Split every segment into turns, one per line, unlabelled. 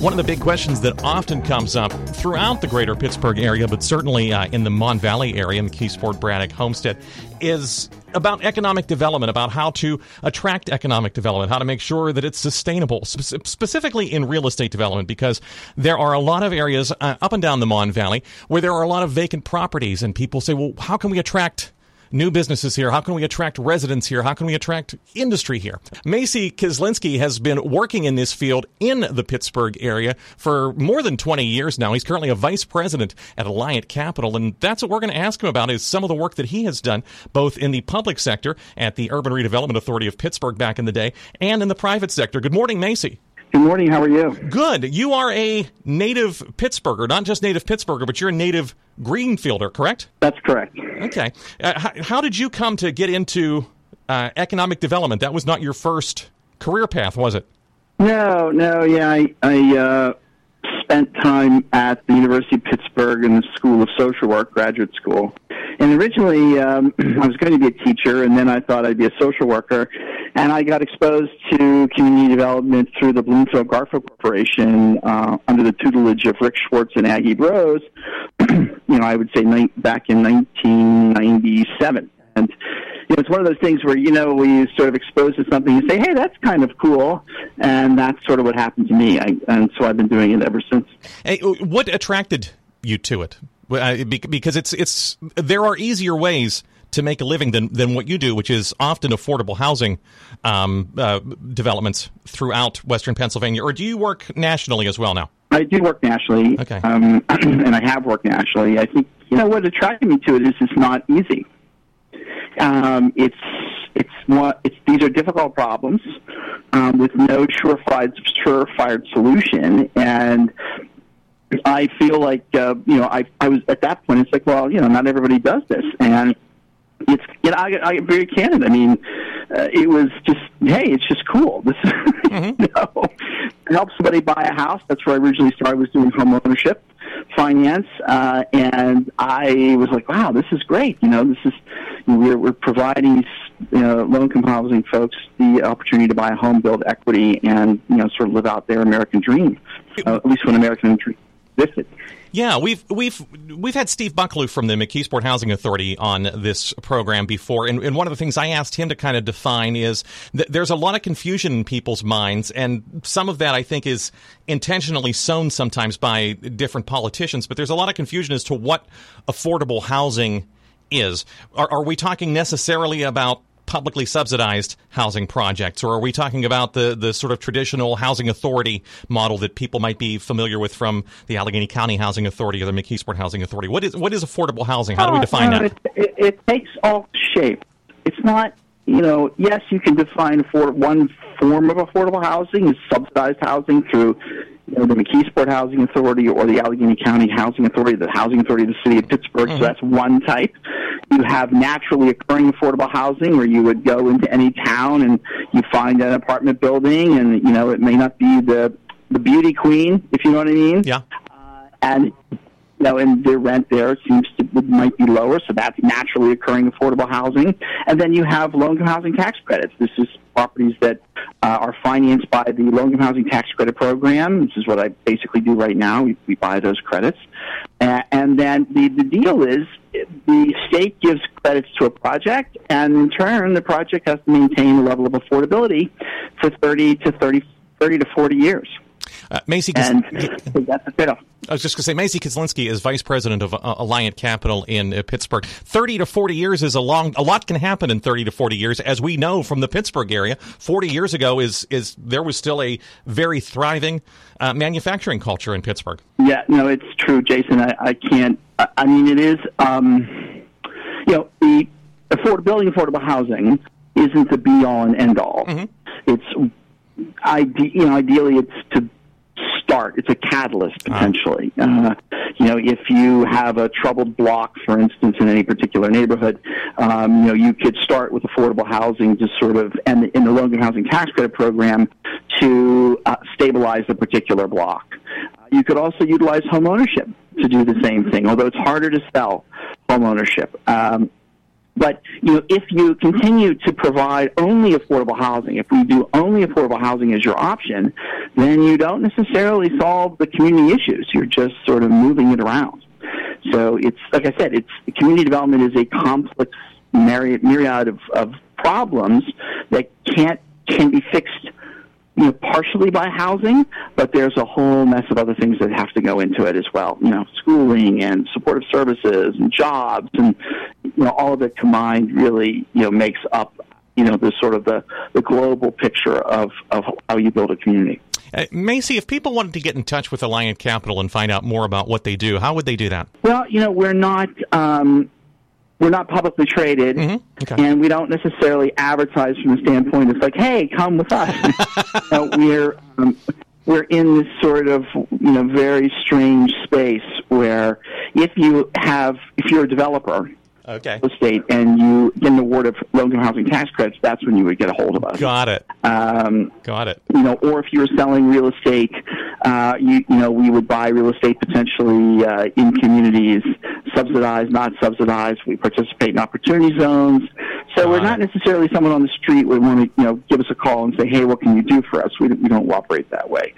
One of the big questions that often comes up throughout the greater Pittsburgh area, but certainly uh, in the Mon Valley area, in McKeesport, Braddock, Homestead, is about economic development, about how to attract economic development, how to make sure that it's sustainable, spe- specifically in real estate development, because there are a lot of areas uh, up and down the Mon Valley where there are a lot of vacant properties, and people say, well, how can we attract new businesses here? How can we attract residents here? How can we attract industry here? Macy Kislinski has been working in this field in the Pittsburgh area for more than 20 years now. He's currently a vice president at Alliant Capital, and that's what we're going to ask him about is some of the work that he has done both in the public sector at the Urban Redevelopment Authority of Pittsburgh back in the day and in the private sector. Good morning, Macy.
Good morning. How are you?
Good. You are a native Pittsburgher, not just native Pittsburgher, but you're a native Greenfielder, correct?
That's correct.
Okay. Uh, how, how, did you come to get into uh, economic development? That was not your first career path, was it?
No, no. Yeah, I, I uh, spent time at the University of Pittsburgh in the School of Social Work, graduate school. And originally, um, I was going to be a teacher, and then I thought I'd be a social worker and I got exposed to community development through the Bloomfield Garfield Corporation uh, under the tutelage of Rick Swartz and Aggie Brose. you know, I would say ni- back in 1997, and you know, it's one of those things where you know we sort of exposed to something, you say, "Hey, that's kind of cool," and that's sort of what happened to me. I, and so I've been doing it ever since.
Hey, what attracted you to it? Because it's it's there are easier ways to make a living than, than what you do, which is often affordable housing um, uh, developments throughout Western Pennsylvania? Or do you work nationally as well now?
I do work nationally,
okay.
um, and I have worked nationally. I think you know what attracted me to it is it's not easy. Um, it's it's what it's these are difficult problems um, with no surefire surefire solution, and I feel like uh, you know I I was at that point. It's like well you know not everybody does this, and it's you know I, I very candid. I mean, uh, it was just hey, it's just cool. This mm-hmm. you know, help somebody buy a house. That's where I originally started. Was doing home ownership finance, uh, and I was like, wow, this is great. You know, this is we're we're providing you know, low income housing folks the opportunity to buy a home, build equity, and you know, sort of live out their American dream, uh, at least when American dream existed.
Yeah, we've we've we've had Steve Bucklew from the McKeesport Housing Authority on this program before, and, and one of the things I asked him to kind of define is that there's a lot of confusion in people's minds, and some of that I think is intentionally sown sometimes by different politicians. But there's a lot of confusion as to what affordable housing is. Are, are we talking necessarily about publicly subsidized housing projects, or are we talking about the, the sort of traditional housing authority model that people might be familiar with from the Allegheny County Housing Authority or the McKeesport Housing Authority? What is what is affordable housing? How do we define that?
It, it, it takes all shape. It's not, you know, yes, you can define for one form of affordable housing is subsidized housing through you know, the McKeesport Housing Authority or the Allegheny County Housing Authority, the Housing Authority of the City of Pittsburgh. Mm-hmm. So that's one type. You have naturally occurring affordable housing where you would go into any town and you find an apartment building and, you know, it may not be the, the beauty queen, if you know what I mean.
Yeah.
Uh, and you know, and the rent there seems to might be lower, so that's naturally occurring affordable housing. And then you have low-income housing tax credits. This is properties that uh, are financed by the low-income housing tax credit program. This is what I basically do right now. We, we buy those credits, uh, and then the the deal is the state gives credits to a project, and in turn, the project has to maintain a level of affordability for 30 to 30, 30 to 40 years.
Uh, Macy,
and that's a.
I was just going to say, Macy Kizlinski is vice president of uh, Alliant Capital in uh, Pittsburgh. Thirty to forty years is a long. A lot can happen in thirty to forty years, as we know from the Pittsburgh area. Forty years ago is is there was still a very thriving uh, manufacturing culture in Pittsburgh.
Yeah, no, it's true, Jason. I, I can't. I, I mean, it is. Um, you know, the afford, building affordable housing isn't the be all and end all. Mm-hmm. It's ide- you know, ideally it's to start. It's a catalyst potentially. Uh, you know, if you have a troubled block, for instance, in any particular neighborhood, um, you know, you could start with affordable housing to sort of, and in the low-income housing tax credit program to uh, stabilize a particular block. You could also utilize home ownership to do the same thing, although it's harder to sell home ownership. Um, but you know, if you continue to provide only affordable housing, if we do only affordable housing as your option, then you don't necessarily solve the community issues. You're just sort of moving it around. So it's like I said, it's community development is a complex myriad, of, of problems that can't can be fixed you know, partially by housing, but there's a whole mess of other things that have to go into it as well. You know, schooling and supportive services and jobs and you know all of it combined really you know makes up you know the sort of the, the global picture of, of how you build a community.
Uh, Macy, if people wanted to get in touch with Alliant Capital and find out more about what they do, how would they do that?
Well, you know, we're not um, we're not publicly traded, mm-hmm. okay. and we don't necessarily advertise from the standpoint it's like, hey, come with us. you know, we're um, we're in this sort of you know very strange space where if you have if you're a developer
okay.
real estate and you get an award of low-income housing tax credits, that's when you would get a hold of us.
Got it. Um, Got it.
You know, or if you were selling real estate, uh, you, you know, we would buy real estate potentially uh, in communities, subsidized, not subsidized. We participate in opportunity zones. So we're not necessarily someone on the street would want to, you know, give us a call and say, hey, what can you do for us? We, we don't operate that way.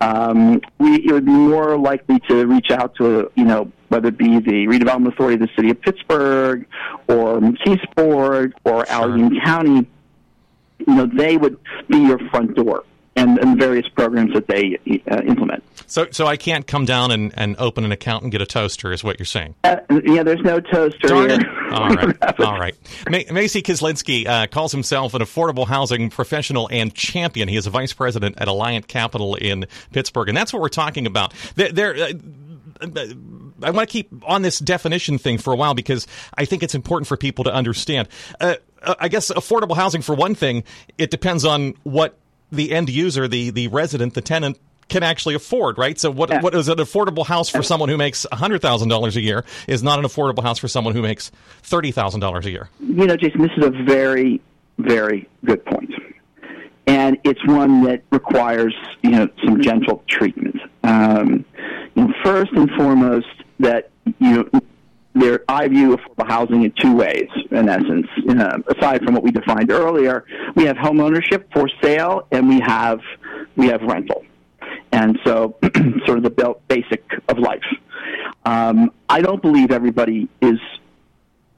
Um, we, it would be more likely to reach out to, you know, whether it be the redevelopment authority of the city of Pittsburgh or McKeesport or sure. Allegheny County, you know, they would be your front door and, and various programs that they uh, implement.
So, so I can't come down and, and open an account and get a toaster, is what you're saying?
Uh, yeah, there's no toaster
Darn. It. All right, all right. Macy Kizlinski uh, calls himself an affordable housing professional and champion. He is a vice president at Alliant Capital in Pittsburgh, and that's what we're talking about. There, there uh, I want to keep on this definition thing for a while because I think it's important for people to understand. Uh, uh, I guess affordable housing, for one thing, it depends on what the end user, the the resident, the tenant can actually afford, right? So what yeah. what is an affordable house for someone who makes hundred thousand dollars a year is not an affordable house for someone who makes thirty thousand dollars a year.
You know, Jason, this is a very very good point, and it's one that requires you know some gentle treatment. Um, you know, first and foremost, that you know, there, I view affordable housing in two ways, in essence. Uh, aside from what we defined earlier, we have home ownership for sale, and we have we have rental, and so sort of the basic of life. Um, I don't believe everybody is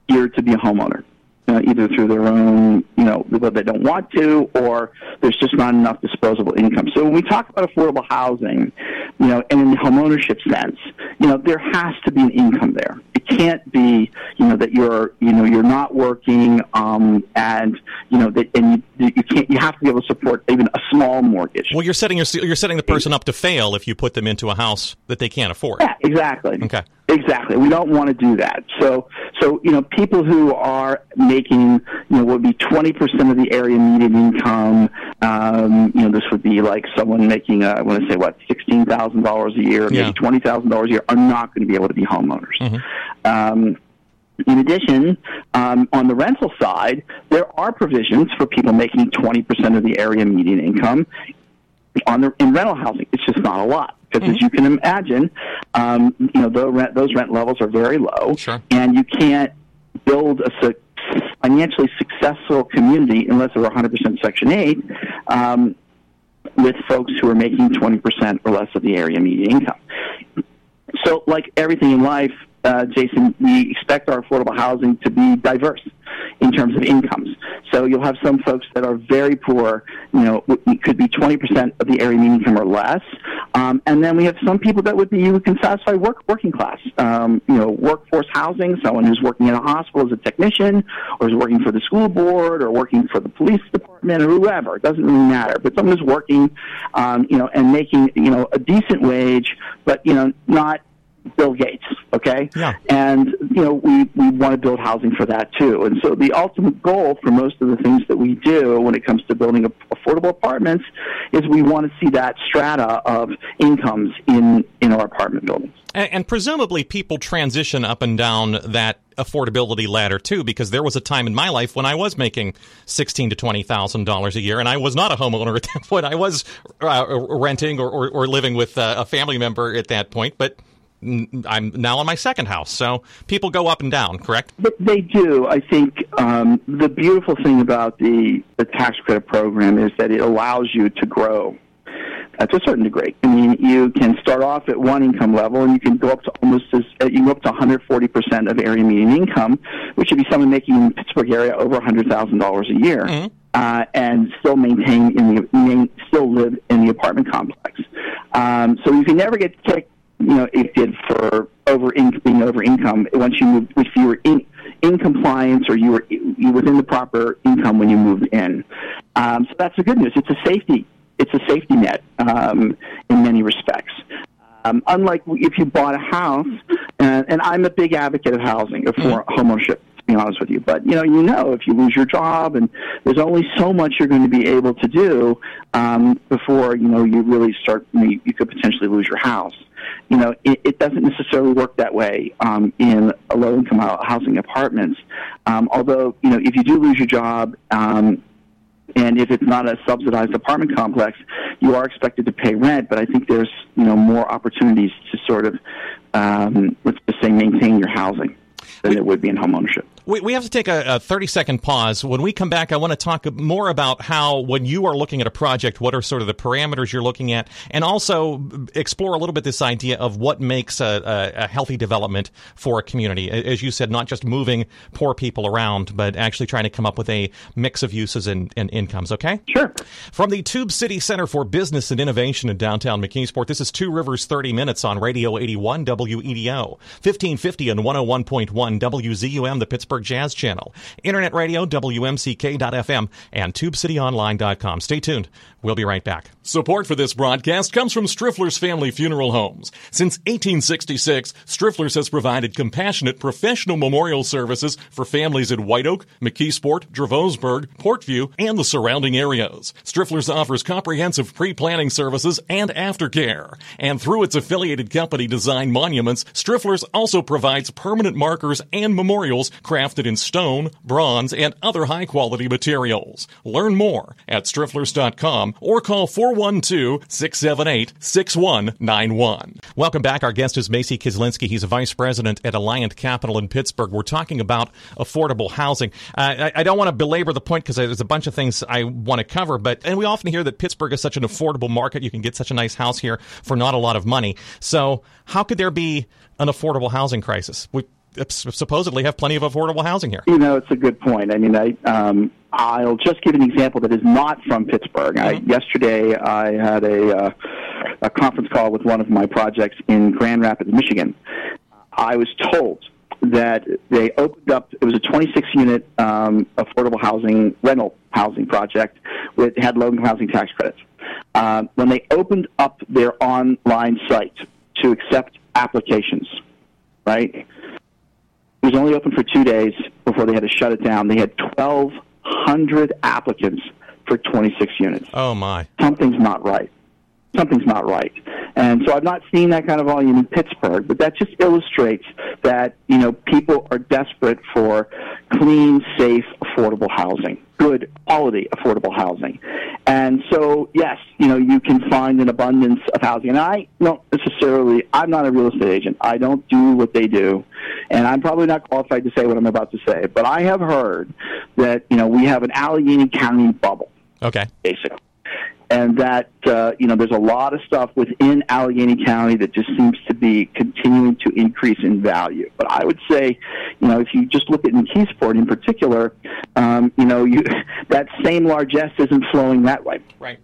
geared to be a homeowner uh, either through their own, you know, whether they don't want to, or there's just not enough disposable income. So when we talk about affordable housing, you know, and in the homeownership sense, you know, there has to be an income there. Can't be, you know, that you're, you know, you're not working, um, and you know, that and you, you can't, you have to be able to support even a small mortgage.
Well, you're setting your, you're setting the person up to fail if you put them into a house that they can't afford.
Yeah, exactly.
Okay.
Exactly. We don't want to do that. So, so you know, people who are making, you know, would be 20% of the area median income. Um, you know, this would be like someone making, uh, I want to say, what, $16,000 a year, yeah. maybe $20,000 a year, are not going to be able to be homeowners. Mm-hmm. Um, in addition, um, on the rental side, there are provisions for people making 20% of the area median income on the, in rental housing. It's just not a lot because mm-hmm. as you can imagine, um, you know rent, those rent levels are very low,
sure.
and you can't build a su- financially successful community unless they're 100% Section 8 um, with folks who are making 20% or less of the area median income. So, like everything in life, uh, Jason, we expect our affordable housing to be diverse. in terms of incomes. So you'll have some folks that are very poor, you know, it could be 20% of the area median income or less. Um, and then we have some people that would be, you can satisfy work, working class, um, you know, workforce housing, someone who's working in a hospital as a technician or is working for the school board or working for the police department or whoever. It doesn't really matter. But someone who's working, um, you know, and making, you know, a decent wage, but, you know, not Bill Gates, okay?
Yeah.
And, you know, we, we want to build housing for that too. And so the ultimate goal for most of the things that we do when it comes to building affordable apartments is we want to see that strata of incomes in, in our apartment buildings.
And, and presumably people transition up and down that affordability ladder too, because there was a time in my life when I was making sixteen to twenty thousand dollars a year, and I was not a homeowner at that point. I was uh, renting or, or, or living with uh, a family member at that point, but I'm now on my second house. So people go up and down, correct?
But they do. I think um, the beautiful thing about the, the tax credit program is that it allows you to grow uh, to a certain degree. I mean, you can start off at one income level, and you can go up to almost as uh, you can go up to 140 percent of area median income, which would be someone making in the Pittsburgh area over $100,000 a year. Mm-hmm. Uh, and still maintain in the main, still live in the apartment complex. Um, so you can never get kicked you know, it did for over in, being over income. Once you moved, if you were in, in compliance or you were you within the proper income when you moved in, um, so that's the good news. It's a safety. It's a safety net um, in many respects. Um, unlike if you bought a house, and, and I'm a big advocate of housing, of mm-hmm. homeownership be honest with you. But you know, you know, if you lose your job, and there's only so much you're going to be able to do um, before you know you really start. You, you could potentially lose your house. You know, it, it doesn't necessarily work that way um, in low-income housing apartments. Um, although, you know, if you do lose your job, um, and if it's not a subsidized apartment complex, you are expected to pay rent. But I think there's you know more opportunities to sort of um, let's just say maintain your housing than there would be in homeownership.
We, we have to take a, a 30 second pause. When we come back, I want to talk more about how, when you are looking at a project, what are sort of the parameters you're looking at, and also explore a little bit this idea of what makes a, a, a healthy development for a community. As you said, not just moving poor people around, but actually trying to come up with a mix of uses and, and incomes, okay?
Sure.
From the Tube City Center for Business and Innovation in downtown McKeesport, this is Two Rivers 30 Minutes on Radio 81 WEDO, 1550 and 101.1 WZUM, the Pittsburgh Jazz Channel, Internet Radio, WMCK.FM, and TubeCityOnline.com. Stay tuned. We'll be right back. Support for this broadcast comes from Striffler's Family Funeral Homes. Since 1866, Striffler's has provided compassionate professional memorial services for families in White Oak, McKeesport, Dravosburg, Portview, and the surrounding areas. Striffler's offers comprehensive pre-planning services and aftercare. And through its affiliated company Design Monuments, Striffler's also provides permanent markers and memorials crafted in stone, bronze, and other high-quality materials. Learn more at strifflers.com or call 412 678 6191. Welcome back. Our guest is Macy Kislinski. He's a vice president at Alliant Capital in Pittsburgh. We're talking about affordable housing. Uh, I, I, don't want to belabor the point because there's a bunch of things I want to cover, but and we often hear that Pittsburgh is such an affordable market. You can get such a nice house here for not a lot of money. So, how could there be an affordable housing crisis? We supposedly have plenty of affordable housing here.
You know, it's a good point. I mean, I um, I'll just give an example that is not from Pittsburgh. I, mm-hmm. yesterday, I had a uh, a conference call with one of my projects in Grand Rapids, Michigan. I was told that they opened up. It was a 26 unit um, affordable housing rental housing project with had low income housing tax credits. Uh, when they opened up their online site to accept applications, right? It was only open for two days before they had to shut it down. They had 1,200 applicants for 26 units.
Oh, my.
Something's not right. Something's not right. And so I've not seen that kind of volume in Pittsburgh, but that just illustrates that, you know, people are desperate for clean, safe, affordable housing good quality affordable housing. And so, yes, you know, you can find an abundance of housing. And I don't necessarily, I'm not a real estate agent. I don't do what they do. And I'm probably not qualified to say what I'm about to say. But I have heard that, you know, we have an Allegheny County bubble.
Okay.
Basically and that uh, you know there's a lot of stuff within Allegheny County that just seems to be continuing to increase in value. But I would say, You know, if you just look at McKeesport in particular, um, you know, you, that same largesse isn't flowing that way.
Right.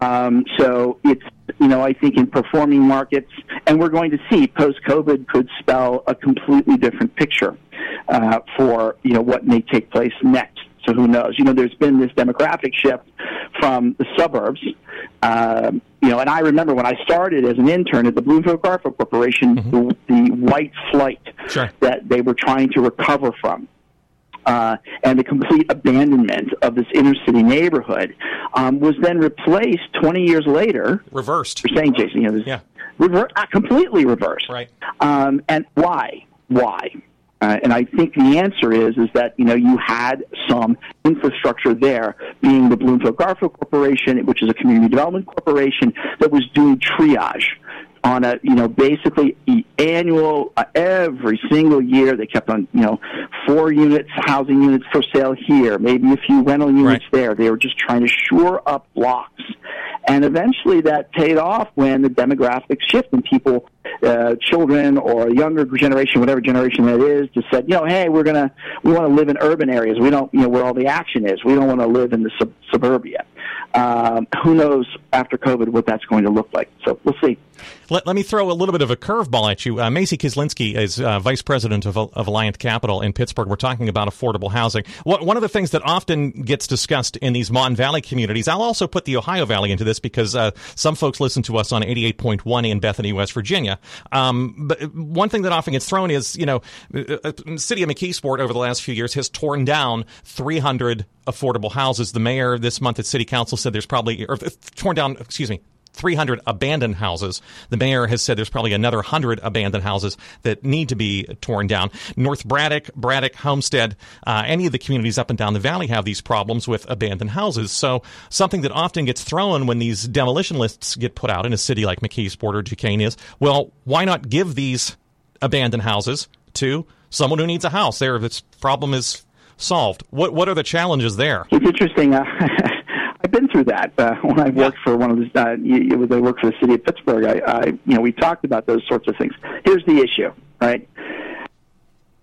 Um, so it's, you know, I think in performing markets, and we're going to see post COVID could spell a completely different picture uh, for, you know, what may take place next. So who knows? You know, there's been this demographic shift from the suburbs. Um, you know, and I remember when I started as an intern at the Bloomfield Garfield Corporation, mm-hmm. the, the white flight
sure.
that they were trying to recover from. Uh, and the complete abandonment of this inner city neighborhood um, was then replaced 20 years later.
Reversed.
You're saying, Jason, you know,
yeah.
Rever- uh, completely reversed.
Right.
Um, and why? Why? Uh, and I think the answer is is that you know you had some infrastructure there, being the Bloomfield Garfield Corporation, which is a community development corporation that was doing triage on a you know basically annual uh, every single year they kept on you know four units housing units for sale here maybe a few rental units right. there they were just trying to shore up blocks and eventually that paid off when the demographics shift and people uh, children or younger generation, whatever generation that is, just said, you know, hey, we're gonna we want to live in urban areas. We don't, you know, where all the action is. We don't want to live in the sub- suburbia. Um, who knows after COVID what that's going to look like? So we'll see.
Let, let me throw a little bit of a curveball at you. Uh, Macy Kizlinski is uh, vice president of, of Alliant Capital in Pittsburgh. We're talking about affordable housing. What, one of the things that often gets discussed in these Mon Valley communities, I'll also put the Ohio Valley into this because uh, some folks listen to us on 88.1 in Bethany, West Virginia. Um, but one thing that often gets thrown is, you know, uh, uh, city of McKeesport over the last few years has torn down 300 affordable houses. The mayor this month at city council said there's probably, or torn down, excuse me, 300 abandoned houses. The mayor has said there's probably another 100 abandoned houses that need to be torn down. North Braddock, Braddock, Homestead, uh, any of the communities up and down the valley have these problems with abandoned houses. So something that often gets thrown when these demolition lists get put out in a city like McKeesport or Duquesne is, well, why not give these abandoned houses to someone who needs a house? There, if this problem is solved. What what are the challenges there?
It's interesting. Uh, been through that uh, when I worked for one of the. Uh, it was I worked for the city of Pittsburgh. I, I, you know, we talked about those sorts of things. Here's the issue, right?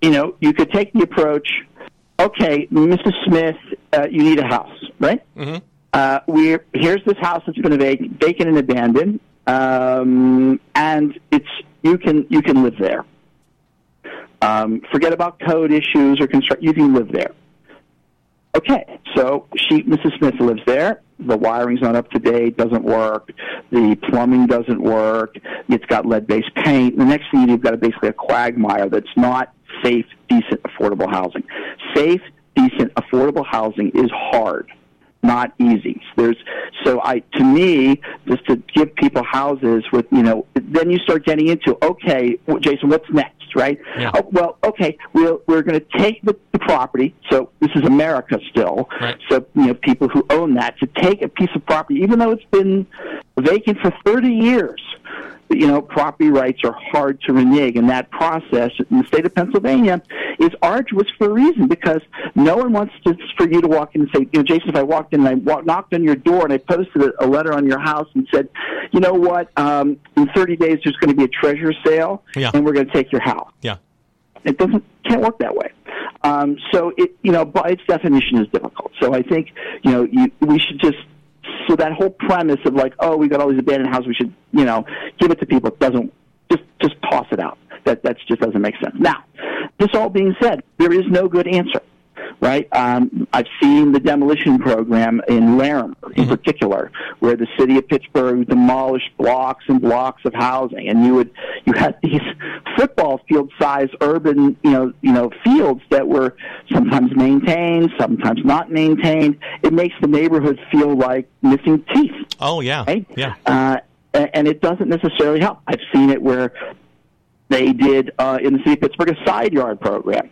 You know, you could take the approach. Okay, Mrs. Smith, uh, you need a house, right?
Mm-hmm.
Uh, we here's this house that's been vacant, vacant and abandoned, um, and it's you can you can live there. Um, forget about code issues or construct. You can live there. Okay, so she, Mrs. Smith lives there. The wiring's not up to date, doesn't work. The plumbing doesn't work. It's got lead-based paint. The next thing you've got is basically a quagmire that's not safe, decent, affordable housing. Safe, decent, affordable housing is hard not easy. There's so I to me just to give people houses with you know then you start getting into okay Jason what's next right
yeah.
oh, well okay we're, we're going to take the, the property so this is America still
right.
so you know people who own that to take a piece of property even though it's been vacant for 30 years you know, property rights are hard to renege, and that process in the state of Pennsylvania is arduous for a reason because no one wants to, for you to walk in and say, you know, Jason, if I walked in and I walk, knocked on your door and I posted a, a letter on your house and said, you know what, um, in 30 days there's going to be a treasure sale,
yeah.
and we're going to take your house.
Yeah.
It doesn't can't work that way. Um, so it you know by its definition is difficult. So I think you know you, we should just so that whole premise of like, oh, we got all these abandoned houses, we should, you know, give it to people doesn't just just toss it out. That that just doesn't make sense. Now, this all being said, there is no good answer right? Um, I've seen the demolition program in Larimer, in mm-hmm. particular, where the city of Pittsburgh demolished blocks and blocks of housing, and you would you had these football field size urban you know you know fields that were sometimes maintained, sometimes not maintained. It makes the neighborhood feel like missing teeth.
Oh yeah,
right?
yeah.
Uh, and it doesn't necessarily help. I've seen it where they did uh, in the city of Pittsburgh a side yard program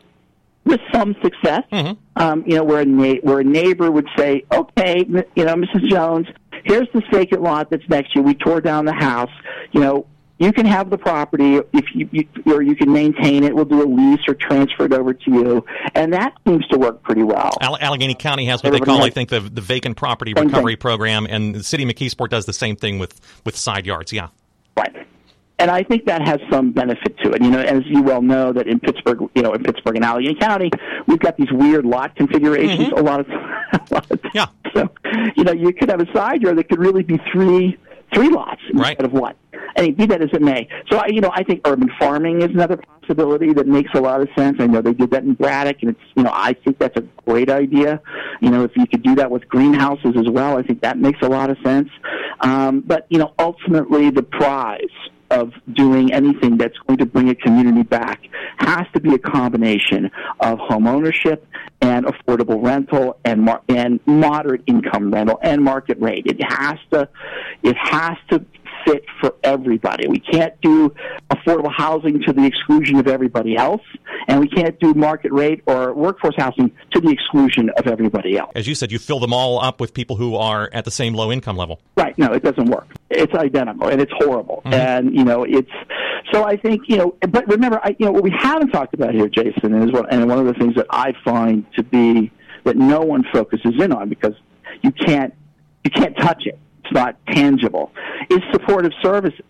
with some success.
Mm-hmm.
Um, you know, where a na- where a neighbor would say, "Okay, you know, Mrs. Jones, here's this vacant lot that's next to you. We tore down the house. You know, you can have the property if you, you or you can maintain it. We'll do a lease or transfer it over to you, and that seems to work pretty well.
All- Allegheny County has what Everybody they call, has, I think, the the vacant property recovery thing. program, and the city of McKeesport does the same thing with with side yards. Yeah,
right. And I think that has some benefit to it. You know, as you well know, that in Pittsburgh, you know, in Pittsburgh and Allegheny County, we've got these weird lot configurations.
Mm-hmm.
A lot of, a lot of
yeah.
So, you know, you could have a side yard that could really be three three lots
right.
instead of one. And be that as it may. So, I, you know, I think urban farming is another possibility that makes a lot of sense. I know they did that in Braddock, and it's, you know, I think that's a great idea. You know, if you could do that with greenhouses as well, I think that makes a lot of sense. Um, but, you know, ultimately the prize of doing anything that's going to bring a community back has to be a combination of home ownership and affordable rental and mar- and moderate income rental and market rate. It has to it has to fit for everybody. We can't do affordable housing to the exclusion of everybody else, and we can't do market rate or workforce housing to the exclusion of everybody else.
As you said, you fill them all up with people who are at the same low income level.
Right. No, it doesn't work. It's identical, and it's horrible. Mm-hmm. And you know, it's so. I think you know. But remember, I, you know, what we haven't talked about here, Jason, is what, and one of the things that I find to be that no one focuses in on because you can't you can't touch it it's not tangible, is supportive services.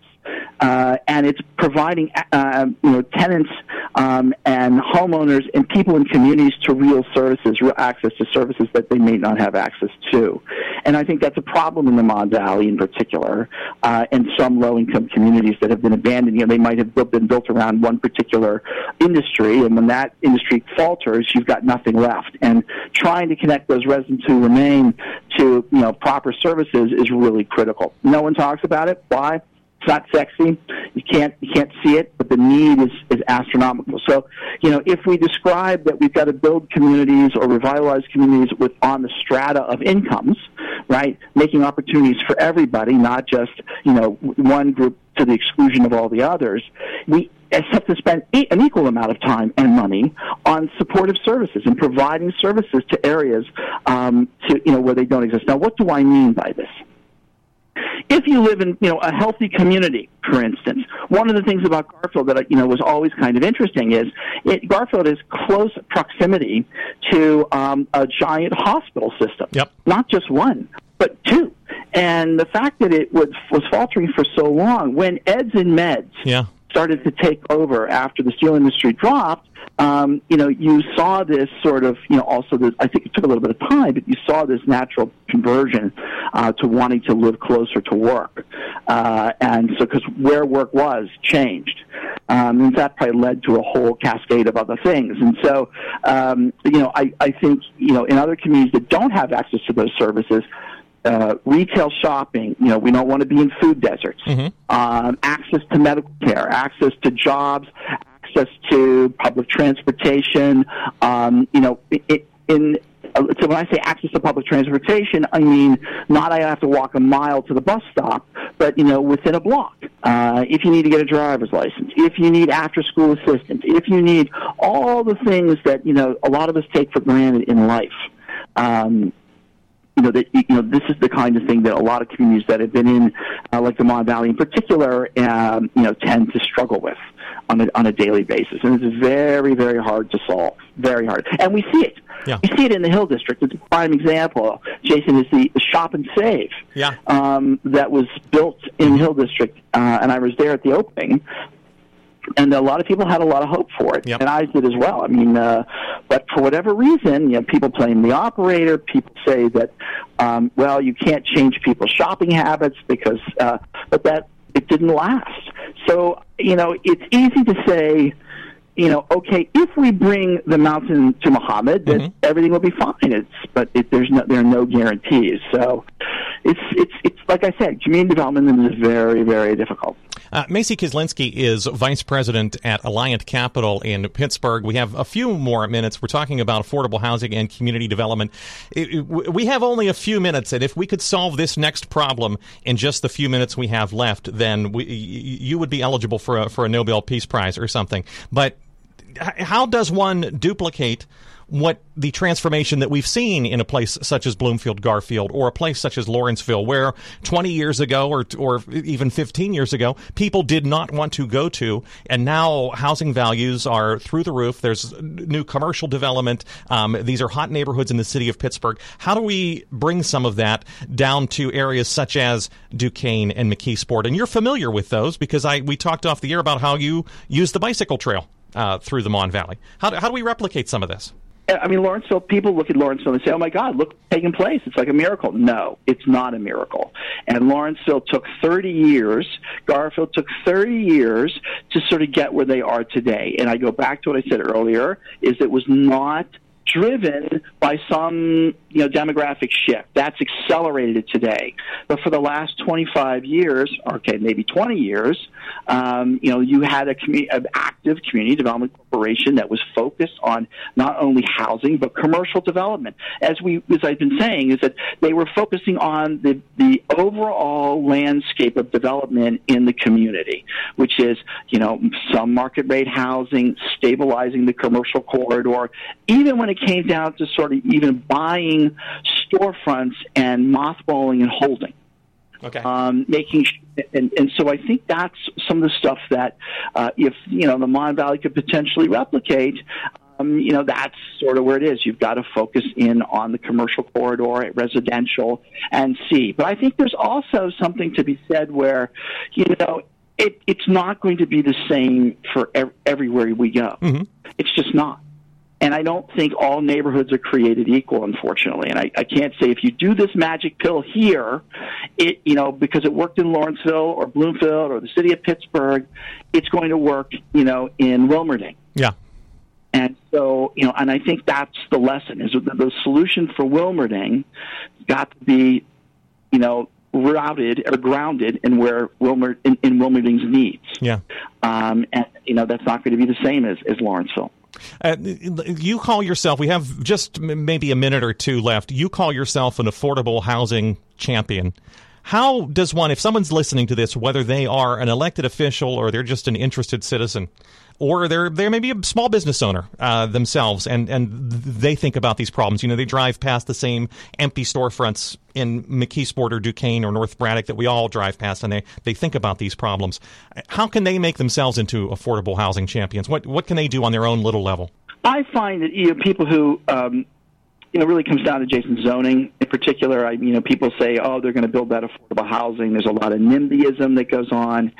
Uh, and it's providing uh, you know tenants um, and homeowners and people in communities to real services, real access to services that they may not have access to. And I think that's a problem in the Mon Valley in particular, uh, and some low-income communities that have been abandoned. You know, they might have been built around one particular industry, and when that industry falters, you've got nothing left. And trying to connect those residents who remain to you know proper services is really critical. No one talks about it. Why? It's not sexy. You can't you can't see it, but the need is, is astronomical. So, you know, if we describe that we've got to build communities or revitalize communities with on the strata of incomes, right, making opportunities for everybody, not just you know one group to the exclusion of all the others, we have to spend an equal amount of time and money on supportive services and providing services to areas um, to you know where they don't exist. Now, what do I mean by this? If you live in you know a healthy community, for instance, one of the things about Garfield that you know was always kind of interesting is it, Garfield is close proximity to um, a giant hospital system.
Yep.
Not just one, but two. And the fact that it was was faltering for so long, when Eds and Meds
yeah.
started to take over after the steel industry dropped, um, you know, you saw this sort of, you know, also this, I think it took a little bit of time, but you saw this natural conversion uh, to wanting to live closer to work. Uh, and so, because where work was changed. Um, and that probably led to a whole cascade of other things. And so, um, you know, I, I think, you know, in other communities that don't have access to those services, uh, retail shopping. You know, we don't want to be in food deserts.
Mm-hmm.
Um, access to medical care, access to jobs, access to public transportation. Um, you know, it, in so when I say access to public transportation, I mean not I have to walk a mile to the bus stop, but you know within a block. Uh, if you need to get a driver's license, if you need after-school assistance, if you need all the things that you know a lot of us take for granted in life. Um, you know that you know this is the kind of thing that a lot of communities that have been in, uh, like the Mon Valley in particular, um, you know, tend to struggle with on a on a daily basis, and it's very very hard to solve. Very hard, and we see it.
Yeah.
We see it in the Hill District. It's a prime example. Jason is the, Shop and Save.
Yeah.
Um, that was built in the Hill District, uh, and I was there at the opening and a lot of people had a lot of hope for it,
yep.
and I did as well. I mean, uh, but for whatever reason, you know, people blame the operator. People say that, um, well, you can't change people's shopping habits because, uh, but that it didn't last. So you know, it's easy to say, you know, okay, if we bring the mountain to Muhammad, then
Mhm.
everything will be fine. It's but it, there's no there are no guarantees. So it's it's it's like I said, community development is very very difficult.
Uh, Macy Kislinski is vice president at Alliant Capital in Pittsburgh. We have a few more minutes. We're talking about affordable housing and community development. It- it- we have only a few minutes, and if we could solve this next problem in just the few minutes we have left, then we, you would be eligible for a, for a Nobel Peace Prize or something. But how does one duplicate what the transformation that we've seen in a place such as Bloomfield Garfield or a place such as Lawrenceville, where 20 years ago or, or even 15 years ago, people did not want to go to, and now housing values are through the roof. There's new commercial development. Um, these are hot neighborhoods in the city of Pittsburgh. How do we bring some of that down to areas such as Duquesne and McKeesport? And you're familiar with those because I we talked off the air about how you use the bicycle trail uh, through the Mon Valley. How do, how do we replicate some of this?
I mean, Lawrenceville, people look at Lawrenceville and say, oh my God, look taking place. It's like a miracle. No, it's not a miracle. And Lawrenceville took 30 years, Garfield took 30 years to sort of get where they are today. And I go back to what I said earlier, is it was not driven by some you know demographic shift. That's accelerated today. But for the last 25 years, okay, maybe 20 years, um, you know, you had a an active community development corporation that was focused on not only housing but commercial development. As we, as I've been saying, is that they were focusing on the the overall landscape of development in the community, which is you know some market rate housing, stabilizing the commercial corridor, even when it came down to sort of even buying storefronts and mothballing and holding.
Okay.
Um, making and, and so I think that's some of the stuff that uh, if you know the Mon Valley could potentially replicate. Um, you know that's sort of where it is. You've got to focus in on the commercial corridor, residential, and see. But I think there's also something to be said where, you know, it, it's not going to be the same for ev- everywhere we go.
Mm-hmm.
It's just not. And I don't think all neighborhoods are created equal, unfortunately. And I, I can't say if you do this magic pill here, it you know because it worked in Lawrenceville or Bloomfield or the city of Pittsburgh, it's going to work you know in Wilmerding.
Yeah.
And so, you know, and I think that's the lesson is that the solution for Wilmerding got to be, you know, routed or grounded in where Wilmer in, in Wilmerding's needs.
Yeah.
Um, and you know, that's not going to be the same as, as Lawrenceville.
Uh, you call yourself, we have just maybe a minute or two left. You call yourself an affordable housing champion. How does one, if someone's listening to this, whether they are an elected official or they're just an interested citizen, or they're they may be a small business owner uh, themselves, and and they think about these problems. You know, they drive past the same empty storefronts in McKeesport or Duquesne or North Braddock that we all drive past, and they they think about these problems. How can they make themselves into affordable housing champions? What what can they do on their own little level?
I find that you know people who um, you know, really comes down to Jason zoning in particular. I, you know, people say, oh, they're going to build that affordable housing. There's a lot of NIMBYism that goes on.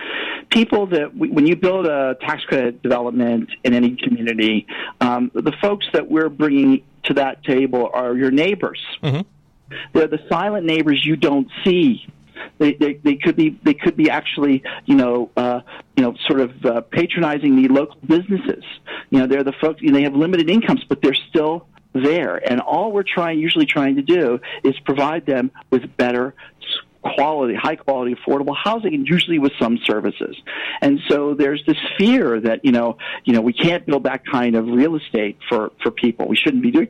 People that, when you build a tax credit development in any community, um, the folks that we're bringing to that table are your neighbors.
Mm-hmm.
They're the silent neighbors you don't see. They, they, they could be they could be actually you know uh, you know sort of uh, patronizing the local businesses. You know they're the folks you know, they have limited incomes, but they're still there. And all we're trying, usually trying to do, is provide them with better quality, high quality, affordable housing, and usually with some services. And so there's this fear that you know, you know, we can't build that kind of real estate for for people. We shouldn't be doing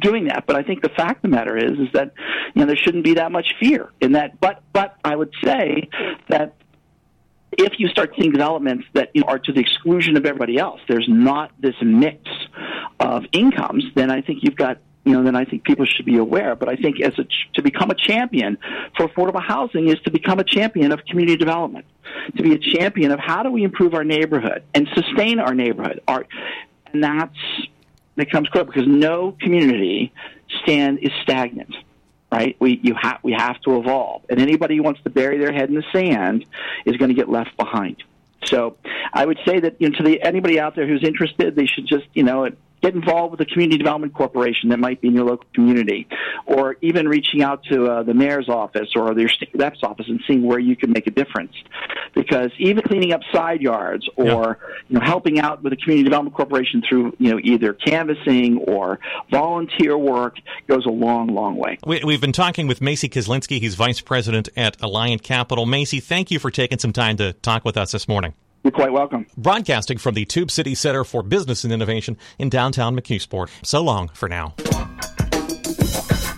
doing that. But I think the fact of the matter is, is that you know there shouldn't be that much fear in that. But but I would say that if you start seeing developments that you know, are to the exclusion of everybody else, there's not this mix of incomes, then I think you've got you know, then I think people should be aware. But I think as a, to become a champion for affordable housing is to become a champion of community development, to be a champion of how do we improve our neighborhood and sustain our neighborhood. Our, and that's becomes critical because no community stand is stagnant right? We you have we have to evolve, and anybody who wants to bury their head in the sand is going to get left behind. So, I would say that you know to the anybody out there who's interested, they should just you know get involved with a community development corporation that might be in your local community, or even reaching out to uh, the mayor's office or their state rep's office and seeing where you can make a difference. Because even cleaning up side yards or yeah. you know helping out with a community development corporation through you know either canvassing or volunteer work goes a long, long way.
We, have been talking with Macy Kizlinski. He's vice president at Alliant Capital. Macy, thank you for taking some time to talk with us this morning.
You're quite welcome.
Broadcasting from the Tube City Center for Business and Innovation in downtown McKeesport. So long for now.